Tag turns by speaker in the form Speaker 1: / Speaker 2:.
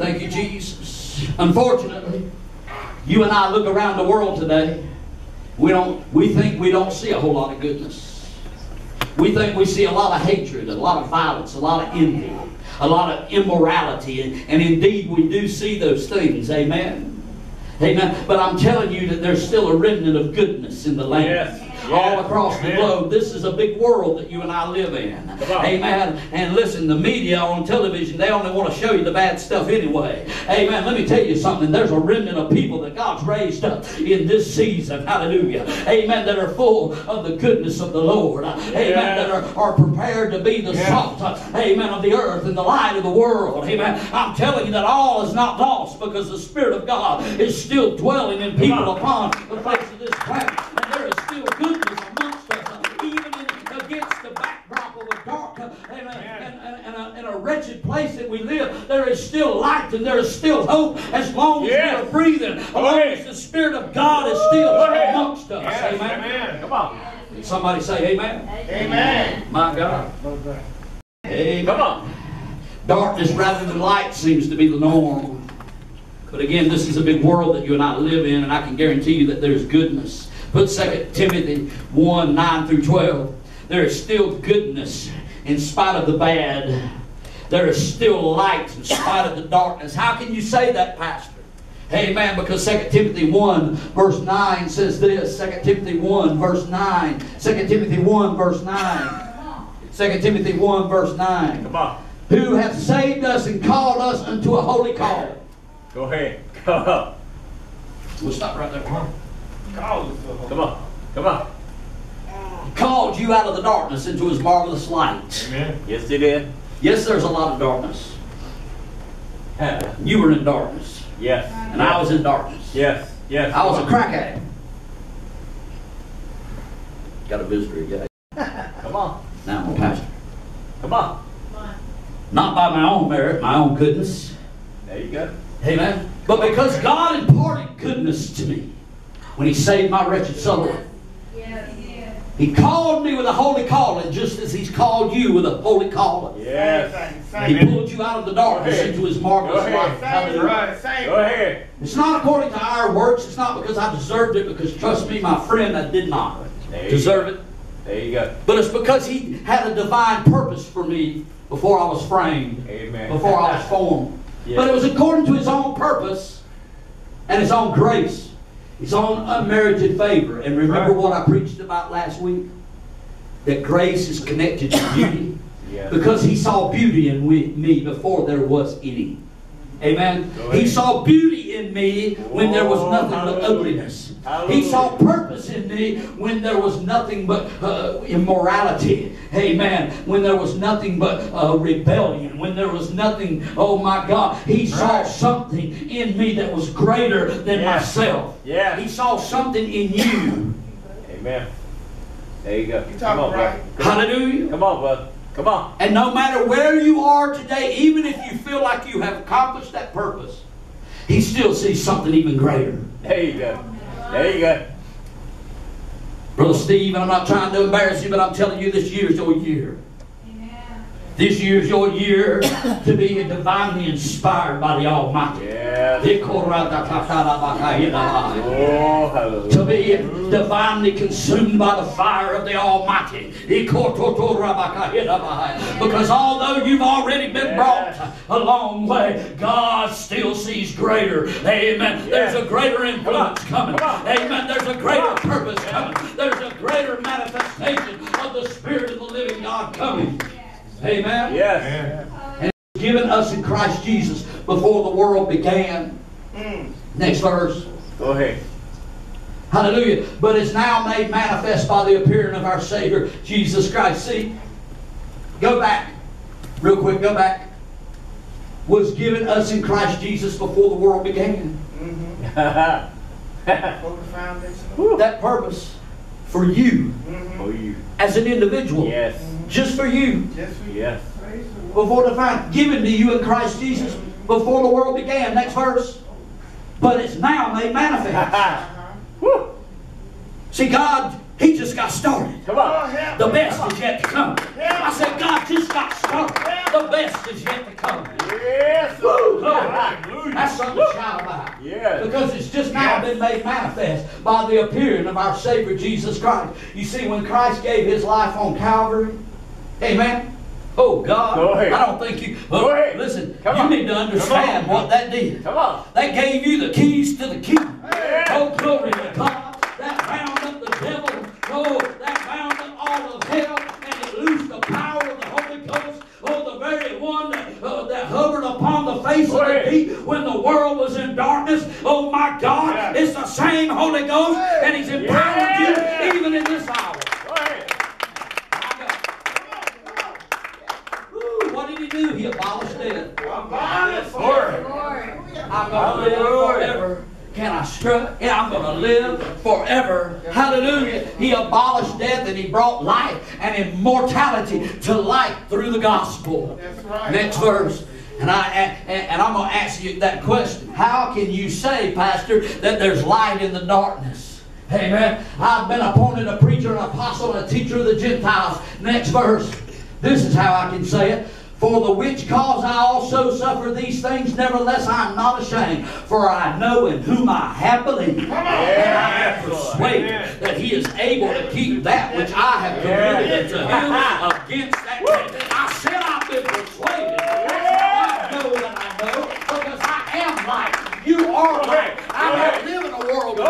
Speaker 1: Thank you, Jesus. Unfortunately, you and I look around the world today. We don't. We think we don't see a whole lot of goodness. We think we see a lot of hatred, a lot of violence, a lot of envy, a lot of immorality, and, and indeed we do see those things. Amen. Amen. But I'm telling you that there's still a remnant of goodness in the land.
Speaker 2: Yes.
Speaker 1: All across the globe. This is a big world that you and I live in. Amen. And listen, the media on television, they only want to show you the bad stuff anyway. Amen. Let me tell you something. There's a remnant of people that God's raised up in this season. Hallelujah. Amen. That are full of the goodness of the Lord. Amen. That are, are prepared to be the salt. Amen. Of the earth and the light of the world. Amen. I'm telling you that all is not lost because the Spirit of God is still dwelling in people upon the face still light and there is still hope as long as
Speaker 2: Yes.
Speaker 1: we are breathing, as long as the Spirit of God is still amongst us.
Speaker 2: Yes,
Speaker 1: Amen.
Speaker 2: amen. Come on.
Speaker 1: Somebody say amen.
Speaker 2: Amen.
Speaker 1: My God. Amen.
Speaker 2: Come on.
Speaker 1: Darkness rather than light seems to be the norm. But again, this is a big world that you and I live in, and I can guarantee you that there's goodness. Put 2 Timothy 1 9 through 12. There is still goodness in spite of the bad. There is still light in spite of the darkness. How can you say that, Pastor? Amen. Because 2 Timothy 1 verse 9 says this. 2 Timothy 1 verse 9. 2 Timothy 1 verse 9. 2 Timothy 1 verse 9
Speaker 2: Come on.
Speaker 1: who hath saved us and called us unto a holy call.
Speaker 2: Go ahead. Come on.
Speaker 1: We'll stop right there.
Speaker 2: Come on. Come on.
Speaker 1: He called you out of the darkness into his marvelous light.
Speaker 2: Amen. Yes, he did.
Speaker 1: Yes, there's a lot of darkness. You were in darkness,
Speaker 2: Yes.
Speaker 1: and I was in darkness.
Speaker 2: Yes. Yes.
Speaker 1: I was a crack addict. Got a visitor again.
Speaker 2: Come on.
Speaker 1: Now I'm a pastor.
Speaker 2: Come on.
Speaker 1: Not by my own merit, my own goodness.
Speaker 2: There you go.
Speaker 1: Amen. But because God imparted goodness to me when He saved my wretched soul. He called me with a holy calling, just as He's called you with a holy calling.
Speaker 2: Yes.
Speaker 1: He pulled you out of the darkness into His marvelous
Speaker 2: Go ahead.
Speaker 1: light. Hallelujah.
Speaker 2: Go ahead.
Speaker 1: It's not according to our works. It's not because I deserved it. Because trust me, my friend, I did not
Speaker 2: There you
Speaker 1: deserve it.
Speaker 2: There you go.
Speaker 1: But it's because He had a divine purpose for me before I was framed,
Speaker 2: Amen.
Speaker 1: before I was formed.
Speaker 2: Yes.
Speaker 1: But it was according to His own purpose and His own grace, His on unmerited favor. And remember what I preached about last week? That grace is connected to beauty.
Speaker 2: Yes.
Speaker 1: Because He saw beauty in me before there was any. Amen. He saw beauty in me when there was
Speaker 2: Oh,
Speaker 1: nothing but ugliness. He saw purpose in me when there was nothing but uh, immorality. Amen. When there was nothing but uh, rebellion. When there was nothing, oh my God. He saw something in me that was greater than
Speaker 2: Yeah.
Speaker 1: myself.
Speaker 2: Yeah.
Speaker 1: He saw something in you.
Speaker 2: Amen. There you go.
Speaker 3: You
Speaker 2: Come on,
Speaker 3: talking right.
Speaker 2: brother.
Speaker 1: Hallelujah.
Speaker 2: Come on, brother. Come on.
Speaker 1: And no matter where you are today, even if you feel like you have accomplished that purpose, He still sees something even greater.
Speaker 2: There you go. There you go.
Speaker 1: Brother Steve, and I'm not trying to embarrass you, but I'm telling you this year's your year. This year's your year to be divinely inspired by the Almighty.
Speaker 2: Yes.
Speaker 1: To
Speaker 2: Oh,
Speaker 1: be divinely consumed by the fire of the Almighty. Because although you've already been brought a long way, God still sees greater. Amen. There's a greater influence coming. Amen. There's a greater purpose coming. There's a greater manifestation of the Spirit of the living God coming. Amen.
Speaker 2: Yes.
Speaker 1: Given us in Christ Jesus before the world began. Mm. Next verse.
Speaker 2: Go ahead.
Speaker 1: Hallelujah. But is now made manifest by the appearing of our Savior, Jesus Christ. See, go back. Real quick, go back. Was given us in Christ Jesus before the world began. Mm-hmm.
Speaker 3: For the foundation.
Speaker 1: That purpose for you
Speaker 2: For you.
Speaker 1: as an individual.
Speaker 2: Yes.
Speaker 1: Just for you.
Speaker 3: Yes, we
Speaker 2: Yes.
Speaker 1: Before the found, given to you in Christ Jesus before the world began. Next verse. But it's now made manifest. See, God, He just got started.
Speaker 2: Come on.
Speaker 1: The best is yet to come. I said, God just got started. The best is yet to come.
Speaker 2: Yes.
Speaker 1: Woo! Glory. That's something to shout about.
Speaker 2: Yes.
Speaker 1: Because it's just now been made manifest by the appearing of our Savior Jesus Christ. You see, when Christ gave his life on Calvary, amen. Oh God. I don't think you.
Speaker 2: Ahead.
Speaker 1: Listen,
Speaker 2: Come
Speaker 1: you
Speaker 2: on.
Speaker 1: need to understand what that did.
Speaker 2: Come on.
Speaker 1: That gave you the keys to the kingdom.
Speaker 2: Yeah.
Speaker 1: Oh, glory to God. That bound up the devil. Oh, that bound up all of hell. And it loosed the power of the Holy Ghost. Oh, the very one that, uh, that hovered upon the face of the deep when the world was in darkness. Oh, my God.
Speaker 2: Yeah.
Speaker 1: It's the same Holy Ghost. And He's empowered
Speaker 2: Yeah.
Speaker 1: you even in this hour.
Speaker 2: Go ahead.
Speaker 1: My God. He abolished death.
Speaker 2: Glory.
Speaker 1: I'm going to live forever. Can I strut? Yeah, I'm going to live forever. Hallelujah. He abolished death and he brought life and immortality to light through the gospel.
Speaker 3: Right.
Speaker 1: Next verse. And, I, and, and I'm going to ask you that question. How can you say, Pastor, that there's light in the darkness? Amen. I've been appointed a preacher, an apostle, and a teacher of the Gentiles. Next verse. This is how I can say it. For the which cause I also suffer these things, nevertheless I am not ashamed. For I know in whom I have believed. And I am persuaded that he is able to keep that which I have committed unto him against that day. I said I've been persuaded. I know that I know because I am light. You are light. I don't live in a world of